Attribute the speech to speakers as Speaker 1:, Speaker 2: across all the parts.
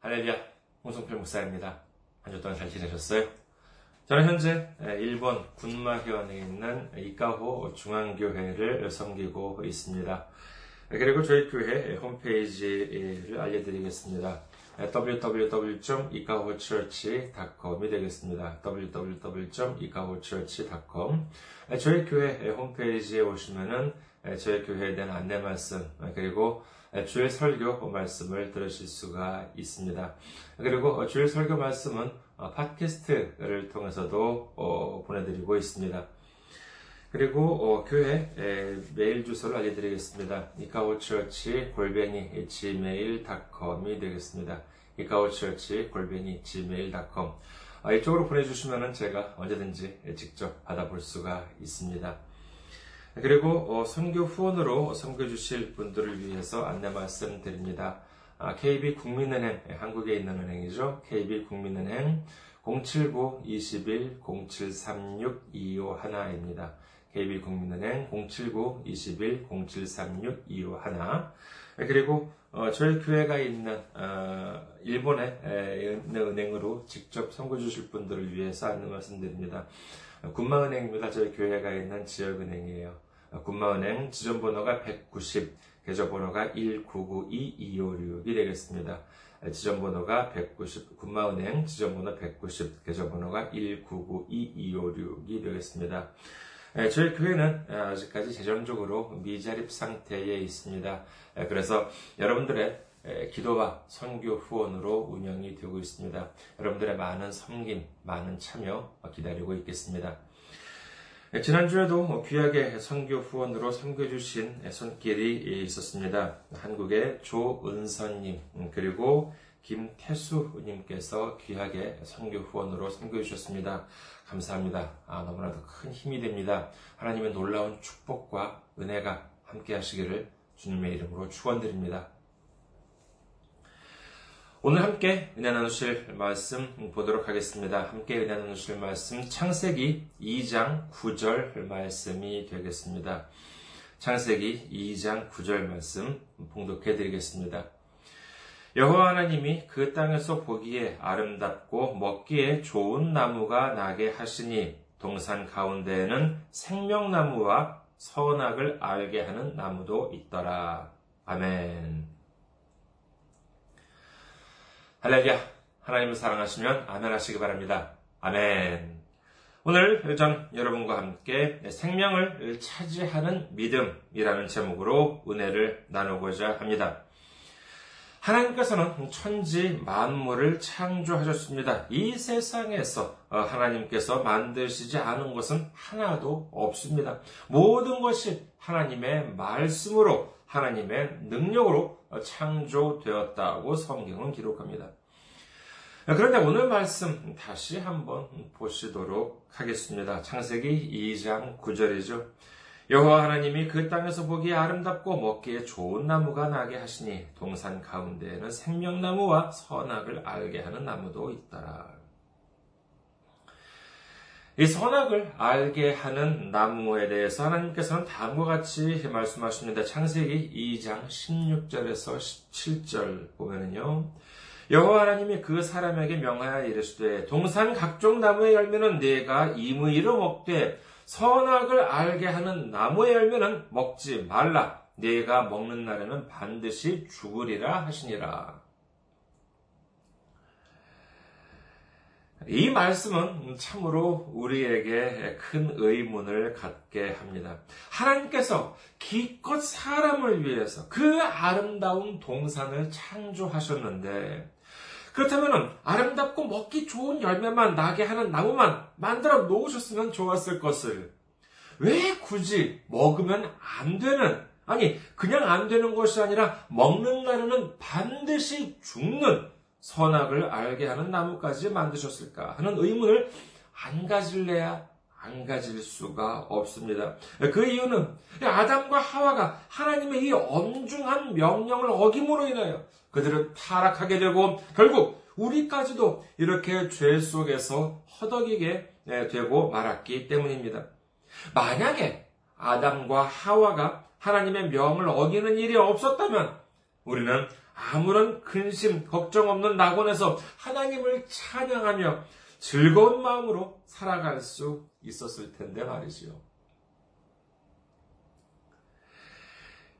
Speaker 1: 할렐루야, 홍성필 목사입니다. 한 주 동안 잘 지내셨어요? 저는 현재 일본 군마현에 있는 이카호 중앙교회를 섬기고 있습니다. 그리고 저희 교회 홈페이지를 알려드리겠습니다. www.ikahochurch.com이 되겠습니다. www.ikahochurch.com 저희 교회 홈페이지에 오시면은 저희 교회에 대한 안내 말씀 그리고 주의 설교 말씀을 들으실 수가 있습니다. 그리고 주의 설교 말씀은 팟캐스트를 통해서도 보내드리고 있습니다. 그리고 교회 메일 주소를 알려드리겠습니다. 이카오처치 골뱅이 gmail.com이 되겠습니다. 이카오처치 골뱅이 gmail.com 이쪽으로 보내주시면 제가 언제든지 직접 받아볼 수가 있습니다. 그리고 선교 후원으로 섬겨 주실 분들을 위해서 안내 말씀드립니다. KB 국민은행 한국에 있는 은행이죠. KB 국민은행 079-21-0736-251입니다. KB국민은행 079-21-0736-251 그리고 어, 저희 교회가 있는 어, 있는 은행으로 직접 선거 주실 분들을 위해서 안내 말씀드립니다. 군마은행입니다. 저희 교회가 있는 지역은행이에요. 군마은행 지점번호가 190, 계좌번호가 1992256이 되겠습니다. 지점번호가 190, 군마은행 지점번호 190, 계좌번호가 1992256이 되겠습니다. 저희 교회는 아직까지 재정적으로 미자립 상태에 있습니다. 그래서 여러분들의 기도와 선교 후원으로 운영이 되고 있습니다. 여러분들의 많은 섬김, 많은 참여 기다리고 있겠습니다. 지난주에도 귀하게 선교 후원으로 섬겨주신 손길이 있었습니다. 한국의 조은선님, 그리고 김태수님께서 귀하게 선교 후원으로 섬겨주셨습니다. 감사합니다. 아, 너무나도 큰 힘이 됩니다. 하나님의 놀라운 축복과 은혜가 함께 하시기를 주님의 이름으로 축원드립니다. 오늘 함께 은혜 나누실 말씀 보도록 하겠습니다. 함께 은혜 나누실 말씀 창세기 2장 9절 말씀이 되겠습니다. 창세기 2장 9절 말씀 봉독해 드리겠습니다. 여호와 하나님이 그 땅에서 보기에 아름답고 먹기에 좋은 나무가 나게 하시니 동산 가운데에는 생명나무와 선악을 알게 하는 나무도 있더라. 아멘. 할렐루야. 하나님을 사랑하시면 아멘 하시기 바랍니다. 아멘. 오늘 전 여러분과 함께 생명을 차지하는 믿음이라는 제목으로 은혜를 나누고자 합니다. 하나님께서는 천지 만물을 창조하셨습니다. 이 세상에서 하나님께서 만드시지 않은 것은 하나도 없습니다. 모든 것이 하나님의 말씀으로 하나님의 능력으로 창조되었다고 성경은 기록합니다. 그런데 오늘 말씀 다시 한번 보시도록 하겠습니다. 창세기 2장 9절이죠. 여호와 하나님이 그 땅에서 보기에 아름답고 먹기에 좋은 나무가 나게 하시니 동산 가운데에는 생명나무와 선악을 알게 하는 나무도 있더라. 이 선악을 알게 하는 나무에 대해서 하나님께서는 다음과 같이 말씀하십니다. 창세기 2장 16절에서 17절 보면은요. 여호와 하나님이 그 사람에게 명하여 이르시되 동산 각종 나무의 열매는 네가 임의로 먹되 선악을 알게 하는 나무의 열매는 먹지 말라. 네가 먹는 날에는 반드시 죽으리라 하시니라. 이 말씀은 참으로 우리에게 큰 의문을 갖게 합니다. 하나님께서 기껏 사람을 위해서 그 아름다운 동산을 창조하셨는데, 그렇다면 아름답고 먹기 좋은 열매만 나게 하는 나무만 만들어 놓으셨으면 좋았을 것을 왜 굳이 먹으면 안 되는 아니 그냥 안 되는 것이 아니라 먹는 날에는 반드시 죽는 선악을 알게 하는 나무까지 만드셨을까 하는 의문을 안 가질래야 안 가질 수가 없습니다. 그 이유는 아담과 하와가 하나님의 이 엄중한 명령을 어김으로 인하여 그들은 타락하게 되고 결국 우리까지도 이렇게 죄 속에서 허덕이게 되고 말았기 때문입니다. 만약에 아담과 하와가 하나님의 명을 어기는 일이 없었다면 우리는 아무런 근심, 걱정 없는 낙원에서 하나님을 찬양하며 즐거운 마음으로 살아갈 수 있었을 텐데 말이지요.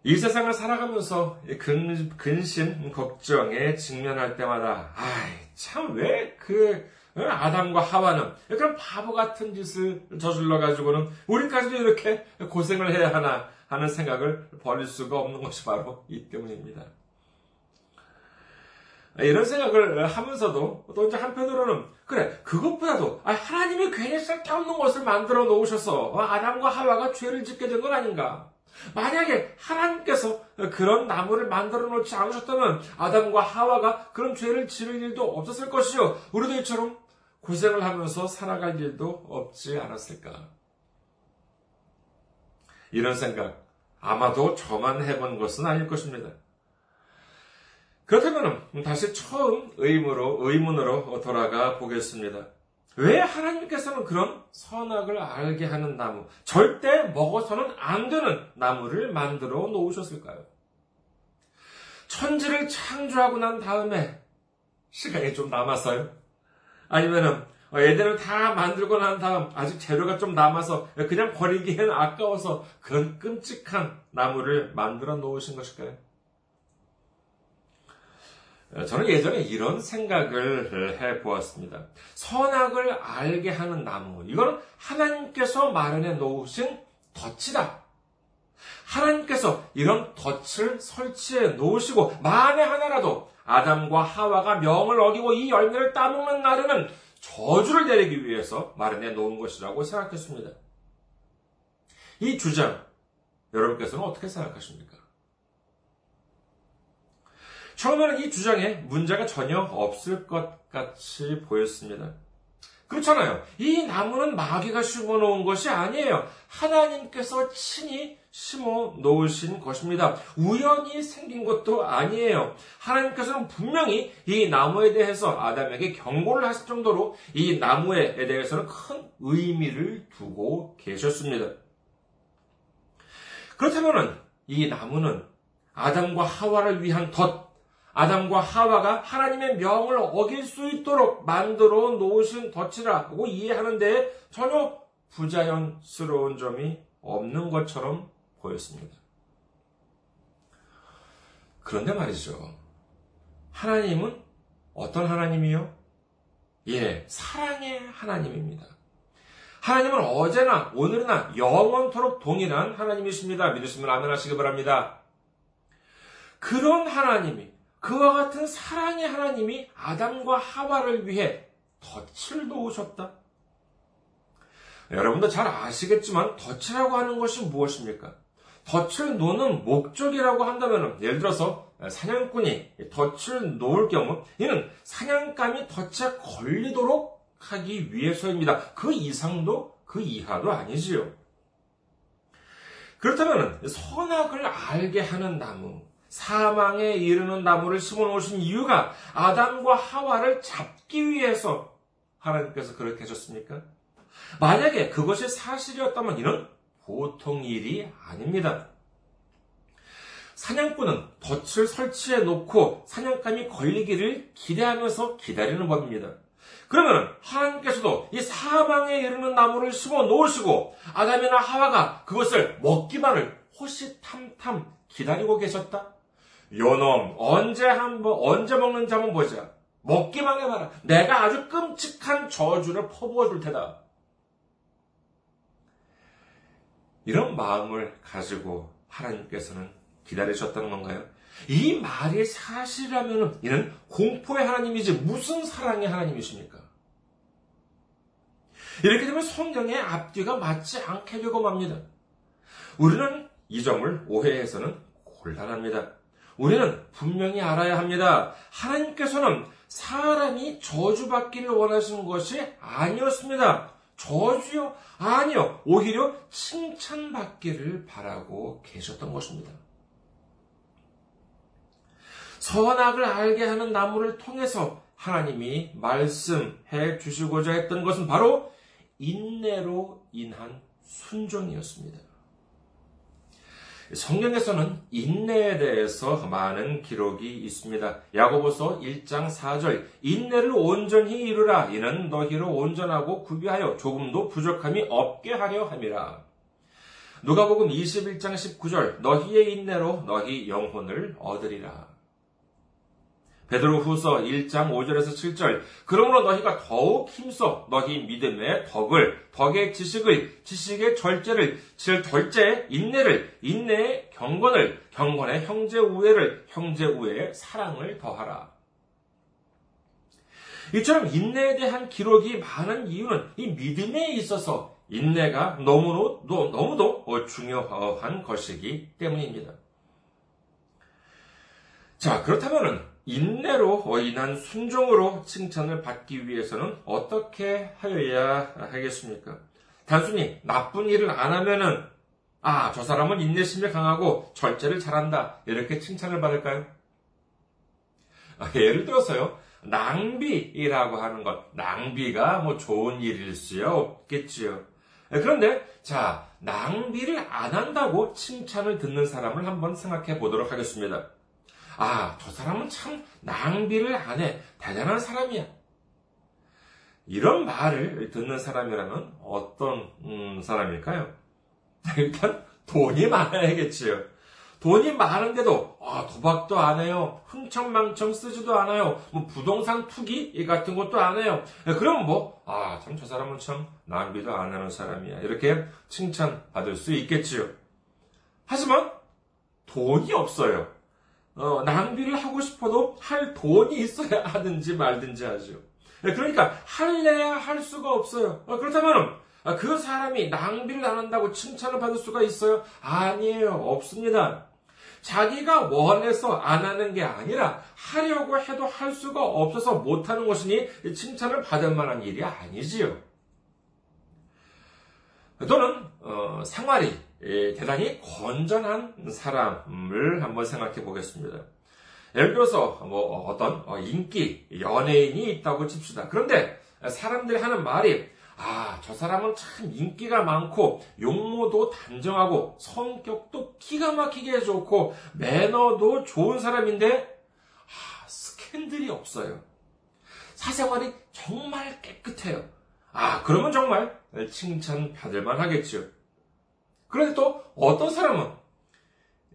Speaker 1: 이 세상을 살아가면서 근, 근심, 걱정에 직면할 때마다, 아이, 참, 왜 그, 아담과 하와는 그런 바보 같은 짓을 저질러 가지고는 우리까지도 이렇게 고생을 해야 하나 하는 생각을 버릴 수가 없는 것이 바로 이 때문입니다. 이런 생각을 하면서도 또 이제 한편으로는 그래 그것보다도 아, 하나님이 괜히 쓸데없는 것을 만들어 놓으셔서 아담과 하와가 죄를 짓게 된 건 아닌가? 만약에 하나님께서 그런 나무를 만들어 놓지 않으셨다면 아담과 하와가 그런 죄를 지을 일도 없었을 것이요. 우리도 이처럼 고생을 하면서 살아갈 일도 없지 않았을까. 이런 생각 아마도 저만 해본 것은 아닐 것입니다. 그렇다면 다시 처음 의문으로, 의문으로 돌아가 보겠습니다. 왜 하나님께서는 그런 선악을 알게 하는 나무, 절대 먹어서는 안 되는 나무를 만들어 놓으셨을까요? 천지를 창조하고 난 다음에 시간이 좀 남았어요? 아니면은 애들을 다 만들고 난 다음 아직 재료가 좀 남아서 그냥 버리기엔 아까워서 그런 끔찍한 나무를 만들어 놓으신 것일까요? 저는 예전에 이런 생각을 해 보았습니다. 선악을 알게 하는 나무. 이거는 하나님께서 마련해 놓으신 덫이다. 하나님께서 이런 덫을 설치해 놓으시고, 만에 하나라도 아담과 하와가 명을 어기고 이 열매를 따먹는 날에는 저주를 내리기 위해서 마련해 놓은 것이라고 생각했습니다. 이 주장, 여러분께서는 어떻게 생각하십니까? 처음에는 이 주장에 문제가 전혀 없을 것 같이 보였습니다. 그렇잖아요. 이 나무는 마귀가 심어 놓은 것이 아니에요. 하나님께서 친히 심어 놓으신 것입니다. 우연히 생긴 것도 아니에요. 하나님께서는 분명히 이 나무에 대해서 아담에게 경고를 하실 정도로 이 나무에 대해서는 큰 의미를 두고 계셨습니다. 그렇다면 이 나무는 아담과 하와를 위한 덫, 아담과 하와가 하나님의 명을 어길 수 있도록 만들어 놓으신 덫이라고 이해하는데 전혀 부자연스러운 점이 없는 것처럼 보였습니다. 그런데 말이죠. 하나님은 어떤 하나님이요? 예, 사랑의 하나님입니다. 하나님은 어제나 오늘이나 영원토록 동일한 하나님이십니다. 믿으시면 아멘 하시기 바랍니다. 그런 하나님이 그와 같은 사랑의 하나님이 아담과 하와를 위해 덫을 놓으셨다. 여러분도 잘 아시겠지만 덫이라고 하는 것이 무엇입니까? 덫을 놓는 목적이라고 한다면 예를 들어서 사냥꾼이 덫을 놓을 경우 이는 사냥감이 덫에 걸리도록 하기 위해서입니다. 그 이상도 그 이하도 아니지요. 그렇다면 선악을 알게 하는 나무, 사망에 이르는 나무를 심어 놓으신 이유가 아담과 하와를 잡기 위해서 하나님께서 그렇게 하셨습니까? 만약에 그것이 사실이었다면 이는 보통 일이 아닙니다. 사냥꾼은 덫을 설치해 놓고 사냥감이 걸리기를 기대하면서 기다리는 법입니다. 그러면 하나님께서도 이 사망에 이르는 나무를 심어 놓으시고 아담이나 하와가 그것을 먹기만을 호시탐탐 기다리고 계셨다? 요놈, 언제 한 번, 언제 먹는지 한번 보자. 먹기만 해봐라. 내가 아주 끔찍한 저주를 퍼부어 줄 테다. 이런 마음을 가지고 하나님께서는 기다리셨다는 건가요? 이 말이 사실이라면 이는 공포의 하나님이지 무슨 사랑의 하나님이십니까? 이렇게 되면 성경의 앞뒤가 맞지 않게 되고 맙니다. 우리는 이 점을 오해해서는 곤란합니다. 우리는 분명히 알아야 합니다. 하나님께서는 사람이 저주받기를 원하시는 것이 아니었습니다. 저주요? 아니요. 오히려 칭찬받기를 바라고 계셨던 것입니다. 선악을 알게 하는 나무를 통해서 하나님이 말씀해 주시고자 했던 것은 바로 인내로 인한 순종이었습니다. 성경에서는 인내에 대해서 많은 기록이 있습니다. 야고보서 1장 4절 인내를 온전히 이루라 이는 너희로 온전하고 구비하여 조금도 부족함이 없게 하려 함이라. 누가복음 21장 19절 너희의 인내로 너희 영혼을 얻으리라. 베드로 후서 1장 5절에서 7절. 그러므로 너희가 더욱 힘써 너희 믿음의 덕을, 덕의 지식을, 지식의 절제를, 절제의 인내를, 인내의 경건을, 경건의 형제 우애를, 형제 우애의 사랑을 더하라. 이처럼 인내에 대한 기록이 많은 이유는 이 믿음에 있어서 인내가 너무도, 너무도 중요한 것이기 때문입니다. 자, 그렇다면은 인내로 인한 순종으로 칭찬을 받기 위해서는 어떻게 하여야 하겠습니까? 단순히 나쁜 일을 안 하면은 아, 저 사람은 인내심이 강하고 절제를 잘한다. 이렇게 칭찬을 받을까요? 아, 예를 들어서요. 낭비라고 하는 것. 낭비가 뭐 좋은 일일 수야 없겠지요. 그런데 자, 낭비를 안 한다고 칭찬을 듣는 사람을 한번 생각해 보도록 하겠습니다. 아, 저 사람은 참 낭비를 안 해. 대단한 사람이야. 이런 말을 듣는 사람이라면 어떤 음, 사람일까요? 일단 돈이 많아야겠지요. 돈이 많은데도 아, 도박도 안 해요. 흥청망청 쓰지도 않아요. 뭐 부동산 투기 같은 것도 안 해요. 그럼 뭐 아, 참 저 사람은 참 낭비도 안 하는 사람이야. 이렇게 칭찬받을 수 있겠지요. 하지만 돈이 없어요. 어, 낭비를 하고 싶어도 할 돈이 있어야 하든지 말든지 하죠. 네, 그러니까 할래야 할 수가 없어요. 어, 그렇다면 아, 그 사람이 낭비를 안 한다고 칭찬을 받을 수가 있어요? 아니에요. 없습니다. 자기가 원해서 안 하는 게 아니라 하려고 해도 할 수가 없어서 못 하는 것이니 칭찬을 받을 만한 일이 아니지요. 또는 어, 생활이 대단히 건전한 사람을 한번 생각해 보겠습니다. 예를 들어서 뭐 어떤 어, 인기 연예인이 있다고 칩시다. 그런데 사람들이 하는 말이 아, 저 사람은 참 인기가 많고 용모도 단정하고 성격도 기가 막히게 좋고 매너도 좋은 사람인데 아, 스캔들이 없어요. 사생활이 정말 깨끗해요. 아, 그러면 정말 칭찬받을 만 하겠죠. 그런데 또 어떤 사람은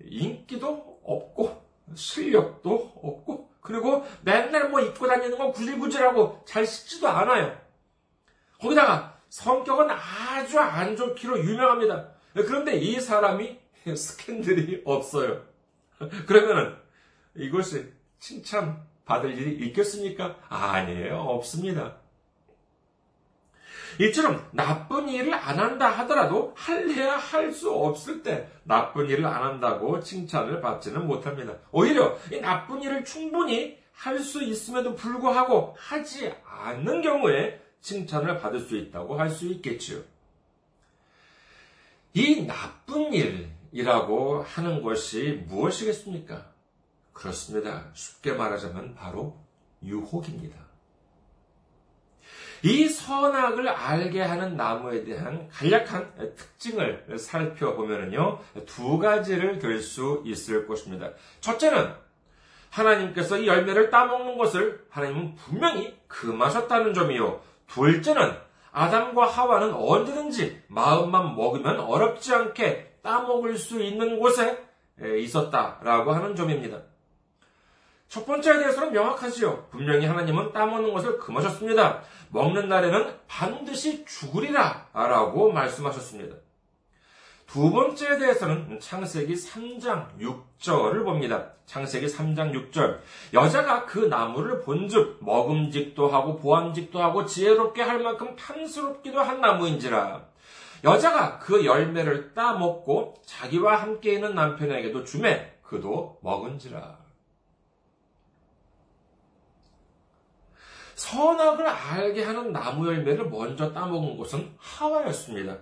Speaker 1: 인기도 없고 실력도 없고 그리고 맨날 뭐 입고 다니는 건 구질구질하고 잘 씻지도 않아요. 거기다가 성격은 아주 안 좋기로 유명합니다. 그런데 이 사람이 스캔들이 없어요. 그러면은 이것이 칭찬 받을 일이 있겠습니까? 아니에요. 없습니다. 이처럼 나쁜 일을 안 한다 하더라도 할래야 할 수 없을 때 나쁜 일을 안 한다고 칭찬을 받지는 못합니다. 오히려 이 나쁜 일을 충분히 할 수 있음에도 불구하고 하지 않는 경우에 칭찬을 받을 수 있다고 할 수 있겠지요. 이 나쁜 일이라고 하는 것이 무엇이겠습니까? 그렇습니다. 쉽게 말하자면 바로 유혹입니다. 이 선악을 알게 하는 나무에 대한 간략한 특징을 살펴보면요. 두 가지를 들 수 있을 것입니다. 첫째는 하나님께서 이 열매를 따먹는 것을 하나님은 분명히 금하셨다는 점이요. 둘째는 아담과 하와는 언제든지 마음만 먹으면 어렵지 않게 따먹을 수 있는 곳에 있었다라고 하는 점입니다. 첫 번째에 대해서는 명확하지요. 분명히 하나님은 따먹는 것을 금하셨습니다. 먹는 날에는 반드시 죽으리라 라고 말씀하셨습니다. 두 번째에 대해서는 창세기 3장 6절을 봅니다. 창세기 3장 6절. 여자가 그 나무를 본즉 먹음직도 하고 보암직도 하고 지혜롭게 할 만큼 탐스럽기도 한 나무인지라. 여자가 그 열매를 따먹고 자기와 함께 있는 남편에게도 주매 그도 먹은지라. 선악을 알게 하는 나무 열매를 먼저 따먹은 것은 하와였습니다.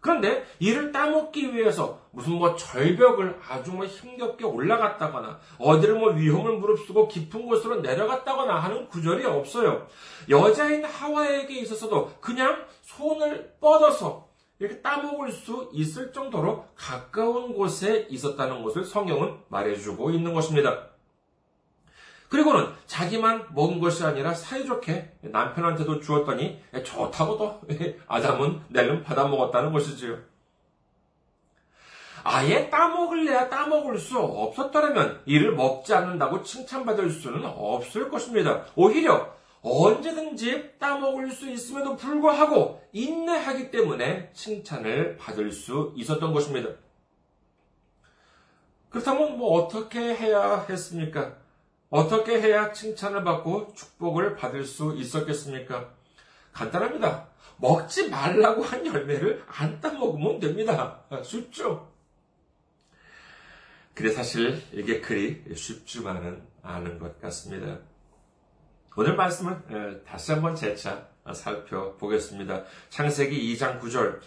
Speaker 1: 그런데 이를 따먹기 위해서 무슨 뭐 절벽을 아주 뭐 힘겹게 올라갔다거나 어디를 뭐 위험을 무릅쓰고 깊은 곳으로 내려갔다거나 하는 구절이 없어요. 여자인 하와에게 있어서도 그냥 손을 뻗어서 이렇게 따먹을 수 있을 정도로 가까운 곳에 있었다는 것을 성경은 말해주고 있는 것입니다. 그리고는 자기만 먹은 것이 아니라 사이좋게 남편한테도 주었더니 좋다고 도 아담은 낼름 받아먹었다는 것이지요. 아예 따먹을래야 따먹을 수 없었더라면 이를 먹지 않는다고 칭찬받을 수는 없을 것입니다. 오히려 언제든지 따먹을 수 있음에도 불구하고 인내하기 때문에 칭찬을 받을 수 있었던 것입니다. 그렇다면 뭐 어떻게 해야 했습니까? 어떻게 해야 칭찬을 받고 축복을 받을 수 있었겠습니까? 간단합니다. 먹지 말라고 한 열매를 안 따먹으면 됩니다. 쉽죠? 그래 사실 이게 그리 쉽지만은 않은 것 같습니다. 오늘 말씀을 다시 한번 재차 살펴보겠습니다. 창세기 2장 9절.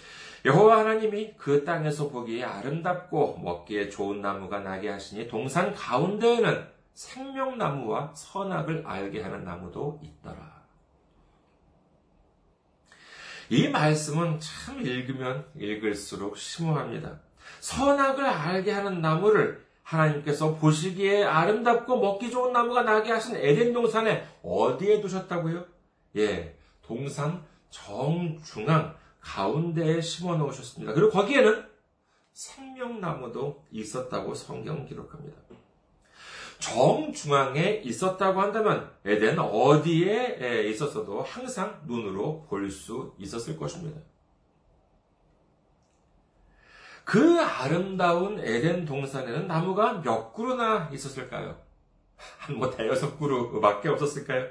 Speaker 1: 여호와 하나님이 그 땅에서 보기에 아름답고 먹기에 좋은 나무가 나게 하시니 동산 가운데에는 생명나무와 선악을 알게 하는 나무도 있더라. 이 말씀은 참 읽으면 읽을수록 심오합니다. 선악을 알게 하는 나무를 하나님께서 보시기에 아름답고 먹기 좋은 나무가 나게 하신 에덴 동산에 어디에 두셨다고요? 예, 동산 정중앙 가운데에 심어 놓으셨습니다. 그리고 거기에는 생명나무도 있었다고 성경 기록합니다. 정중앙에 있었다고 한다면 에덴 어디에 있었어도 항상 눈으로 볼 수 있었을 것입니다. 그 아름다운 에덴 동산에는 나무가 몇 그루나 있었을까요? 한뭐 대여섯 그루밖에 없었을까요?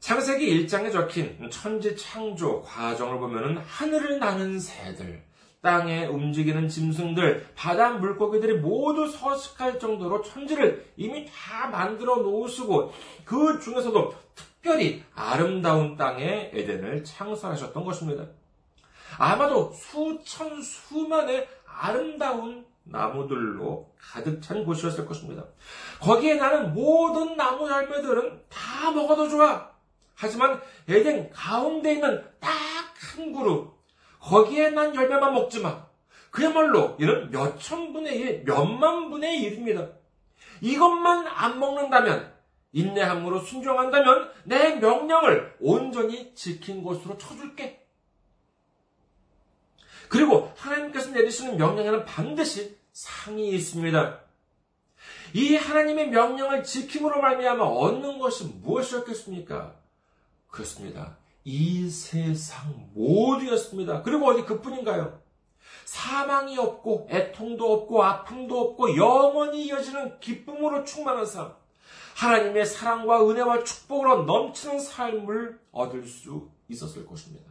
Speaker 1: 창세기 1장에 적힌 천지 창조 과정을 보면 하늘을 나는 새들, 땅에 움직이는 짐승들, 바다 물고기들이 모두 서식할 정도로 천지를 이미 다 만들어 놓으시고 그 중에서도 특별히 아름다운 땅에 에덴을 창설하셨던 것입니다. 아마도 수천 수만의 아름다운 나무들로 가득 찬 곳이었을 것입니다. 거기에 나는 모든 나무 열매들은 다 먹어도 좋아. 하지만 에덴 가운데 있는 딱 한 그룹, 거기에 난 열매만 먹지 마. 그야말로 이런 몇천 분의 일, 몇만 분의 일입니다. 이것만 안 먹는다면, 인내함으로 순종한다면 내 명령을 온전히 지킨 것으로 쳐줄게. 그리고 하나님께서 내리시는 명령에는 반드시 상이 있습니다. 이 하나님의 명령을 지킴으로 말미암아 얻는 것이 무엇이었겠습니까? 그렇습니다. 이 세상 모두였습니다. 그리고 어디 그뿐인가요? 사망이 없고 애통도 없고 아픔도 없고 영원히 이어지는 기쁨으로 충만한 삶. 하나님의 사랑과 은혜와 축복으로 넘치는 삶을 얻을 수 있었을 것입니다.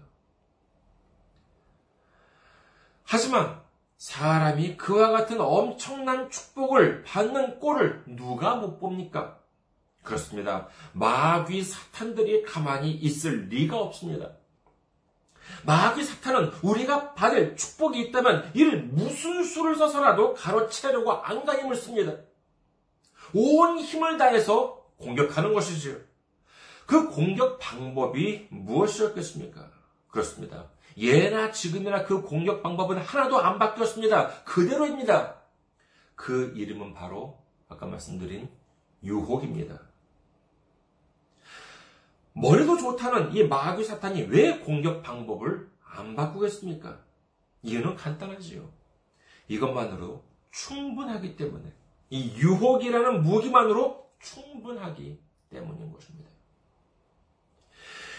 Speaker 1: 하지만 사람이 그와 같은 엄청난 축복을 받는 꼴을 누가 못 봅니까? 그렇습니다. 마귀 사탄들이 가만히 있을 리가 없습니다. 마귀 사탄은 우리가 받을 축복이 있다면 이를 무슨 수를 써서라도 가로채려고 안간힘을 씁니다. 온 힘을 다해서 공격하는 것이지요. 그 공격 방법이 무엇이었겠습니까? 그렇습니다. 예나 지금이나 그 공격 방법은 하나도 안 바뀌었습니다. 그대로입니다. 그 이름은 바로 아까 말씀드린 유혹입니다. 머리도 좋다는 이 마귀 사탄이 왜 공격 방법을 안 바꾸겠습니까? 이유는 간단하지요. 이것만으로 충분하기 때문에 이 유혹이라는 무기만으로 충분하기 때문인 것입니다.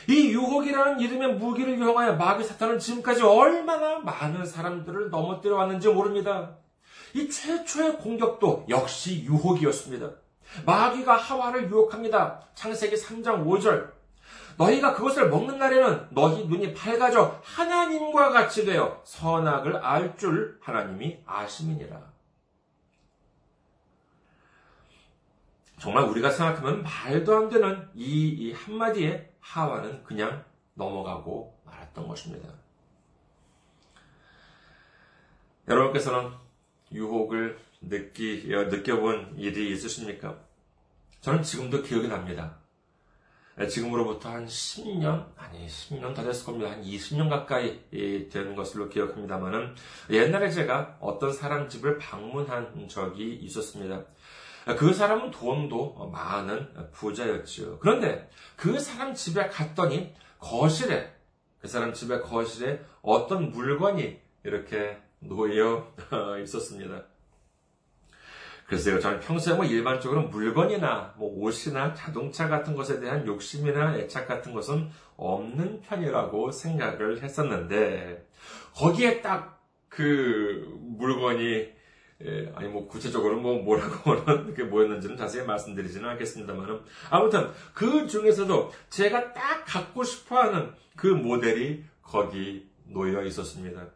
Speaker 1: 이 유혹이라는 이름의 무기를 이용하여 마귀 사탄은 지금까지 얼마나 많은 사람들을 넘어뜨려 왔는지 모릅니다. 이 최초의 공격도 역시 유혹이었습니다. 마귀가 하와를 유혹합니다. 창세기 3장 5절. 너희가 그것을 먹는 날에는 너희 눈이 밝아져 하나님과 같이 되어 선악을 알 줄 하나님이 아심이니라. 정말 우리가 생각하면 말도 안 되는 이, 이 한마디에 하와는 그냥 넘어가고 말았던 것입니다. 여러분께서는 유혹을 느끼, 느껴본 일이 있으십니까? 저는 지금도 기억이 납니다. 지금으로부터 한 10년, 아니, 10년 더 됐을 겁니다. 한 20년 가까이 되는 것으로 기억합니다만은, 옛날에 제가 어떤 사람 집을 방문한 적이 있었습니다. 그 사람은 돈도 많은 부자였지요. 그런데 그 사람 집에 갔더니 거실에, 그 사람 집의 거실에 어떤 물건이 이렇게 놓여 있었습니다. 글쎄요, 저는 평소에 뭐 일반적으로 물건이나 뭐 옷이나 자동차 같은 것에 대한 욕심이나 애착 같은 것은 없는 편이라고 생각을 했었는데, 거기에 딱 그 물건이, 예, 아니 뭐 구체적으로 뭐 뭐라고는 그게 뭐였는지는 자세히 말씀드리지는 않겠습니다만은, 아무튼 그 중에서도 제가 딱 갖고 싶어 하는 그 모델이 거기 놓여 있었습니다.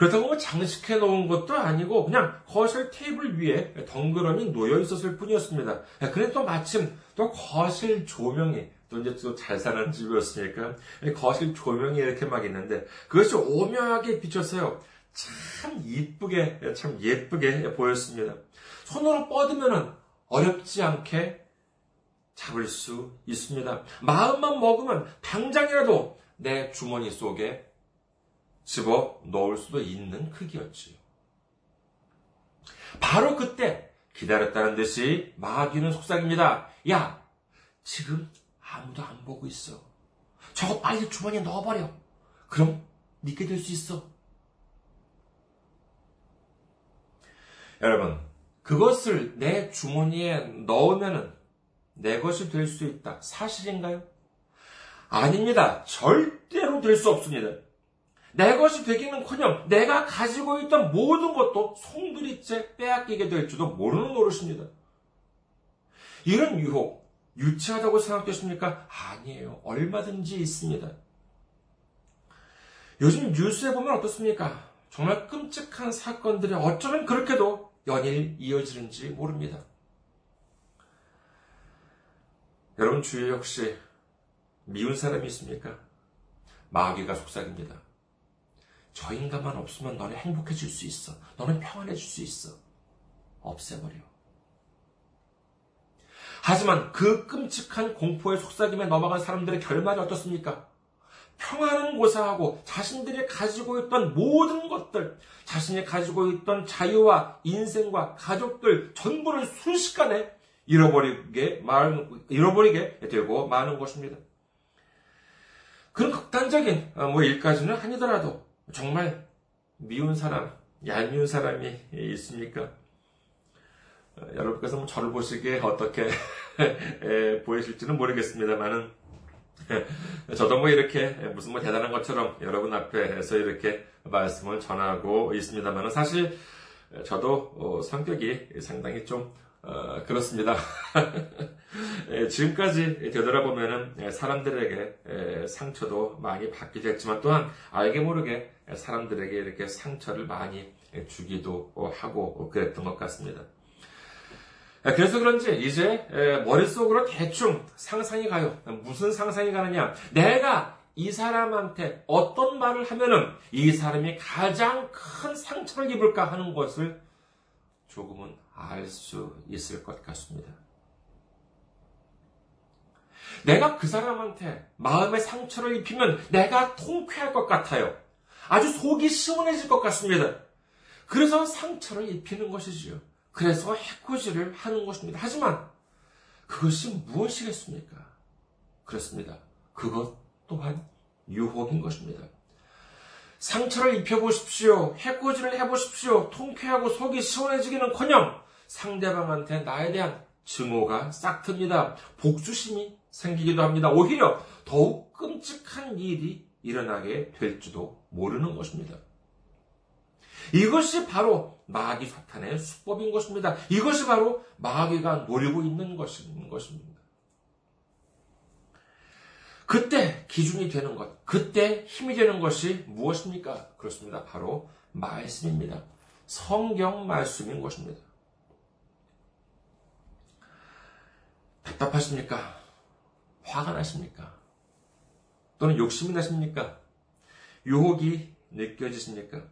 Speaker 1: 그렇다고 뭐 장식해 놓은 것도 아니고 그냥 거실 테이블 위에 덩그러니 놓여 있었을 뿐이었습니다. 그런데 또 마침 또 거실 조명이 또 이제 또 잘 사는 집이었으니까 거실 조명이 이렇게 막 있는데 그것이 오묘하게 비쳤어요. 참 이쁘게 참 예쁘게 보였습니다. 손으로 뻗으면 어렵지 않게 잡을 수 있습니다. 마음만 먹으면 당장이라도 내 주머니 속에 집어 넣을 수도 있는 크기였지요. 바로 그때 기다렸다는 듯이 마귀는 속삭입니다. 야, 지금 아무도 안 보고 있어. 저거 빨리 주머니에 넣어버려. 그럼 믿게 될 수 있어. 여러분, 그것을 내 주머니에 넣으면 내 것이 될 수 있다. 사실인가요? 아닙니다. 절대로 될 수 없습니다. 내 것이 되기는커녕 내가 가지고 있던 모든 것도 송두리째 빼앗기게 될지도 모르는 노릇입니다. 이런 유혹 유치하다고 생각되십니까? 아니에요. 얼마든지 있습니다. 요즘 뉴스에 보면 어떻습니까? 정말 끔찍한 사건들이 어쩌면 그렇게도 연일 이어지는지 모릅니다. 여러분 주위에 혹시 미운 사람이 있습니까? 마귀가 속삭입니다. 저 인간만 없으면 너는 행복해질 수 있어. 너는 평안해질 수 있어. 없애버려. 하지만 그 끔찍한 공포의 속삭임에 넘어간 사람들의 결말이 어떻습니까? 평안은 고사하고 자신들이 가지고 있던 모든 것들, 자신이 가지고 있던 자유와 인생과 가족들 전부를 순식간에 잃어버리게, 잃어버리게 되고 마는 것입니다. 그런 극단적인 어, 뭐 일까지는 아니더라도 정말 미운 사람, 얄미운 사람이 있습니까? 어, 여러분께서 뭐 저를 보시기에 어떻게 보이실지는 모르겠습니다만은 저도 뭐 이렇게 무슨 뭐 대단한 것처럼 여러분 앞에서 이렇게 말씀을 전하고 있습니다만은 사실 저도 어, 성격이 상당히 좀 어, 그렇습니다. 예, 지금까지 되돌아보면은 예, 사람들에게 예, 상처도 많이 받기도 했지만 또한 알게 모르게 사람들에게 이렇게 상처를 많이 주기도 하고 그랬던 것 같습니다. 그래서 그런지 이제 머릿속으로 대충 상상이 가요. 무슨 상상이 가느냐? 내가 이 사람한테 어떤 말을 하면은 이 사람이 가장 큰 상처를 입을까 하는 것을 조금은 알 수 있을 것 같습니다. 내가 그 사람한테 마음의 상처를 입히면 내가 통쾌할 것 같아요. 아주 속이 시원해질 것 같습니다. 그래서 상처를 입히는 것이지요. 그래서 해코지를 하는 것입니다. 하지만 그것이 무엇이겠습니까? 그렇습니다. 그것 또한 유혹인 것입니다. 상처를 입혀보십시오. 해코지를 해보십시오. 통쾌하고 속이 시원해지기는 커녕 상대방한테 나에 대한 증오가 싹 틉니다. 복수심이 생기기도 합니다. 오히려 더욱 끔찍한 일이 일어나게 될지도 모르는 것입니다. 이것이 바로 마귀 사탄의 수법인 것입니다. 이것이 바로 마귀가 노리고 있는 것인 것입니다. 그때 기준이 되는 것, 그때 힘이 되는 것이 무엇입니까? 그렇습니다. 바로 말씀입니다. 성경 말씀인 것입니다. 답답하십니까? 화가 나십니까? 또는 욕심이 나십니까? 유혹이 느껴지십니까?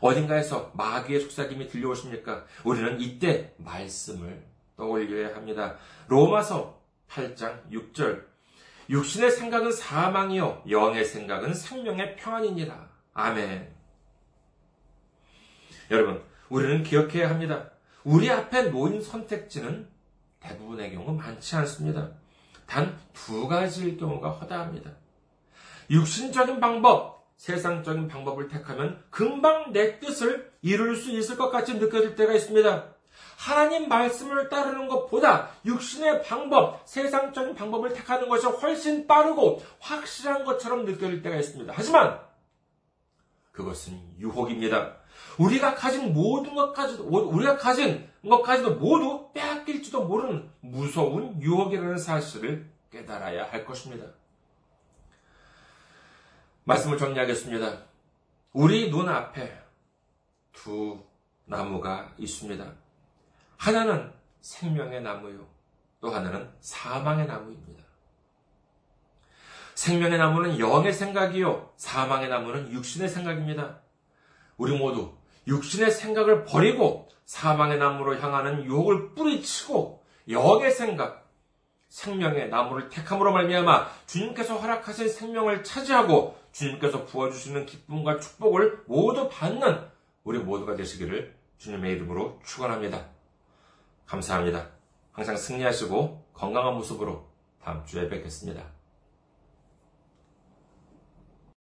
Speaker 1: 어딘가에서 마귀의 속삭임이 들려오십니까? 우리는 이때 말씀을 떠올려야 합니다. 로마서 8장 6절. 육신의 생각은 사망이요, 영의 생각은 생명의 평안이니라. 아멘. 여러분, 우리는 기억해야 합니다. 우리 앞에 놓인 선택지는 대부분의 경우 많지 않습니다. 단 두 가지일 경우가 허다합니다. 육신적인 방법, 세상적인 방법을 택하면 금방 내 뜻을 이룰 수 있을 것 같이 느껴질 때가 있습니다. 하나님 말씀을 따르는 것보다 육신의 방법, 세상적인 방법을 택하는 것이 훨씬 빠르고 확실한 것처럼 느껴질 때가 있습니다. 하지만 그것은 유혹입니다. 우리가 가진 모든 것까지도, 우리가 가진 것까지도 모두 빼앗길지도 모르는 무서운 유혹이라는 사실을 깨달아야 할 것입니다. 말씀을 정리하겠습니다. 우리 눈앞에 두 나무가 있습니다. 하나는 생명의 나무요. 또 하나는 사망의 나무입니다. 생명의 나무는 영의 생각이요. 사망의 나무는 육신의 생각입니다. 우리 모두 육신의 생각을 버리고 사망의 나무로 향하는 유혹을 뿌리치고 영의 생각, 생명의 나무를 택함으로 말미암아 주님께서 허락하신 생명을 차지하고 주님께서 부어주시는 기쁨과 축복을 모두 받는 우리 모두가 되시기를 주님의 이름으로 축원합니다. 감사합니다. 항상 승리하시고 건강한 모습으로 다음 주에 뵙겠습니다.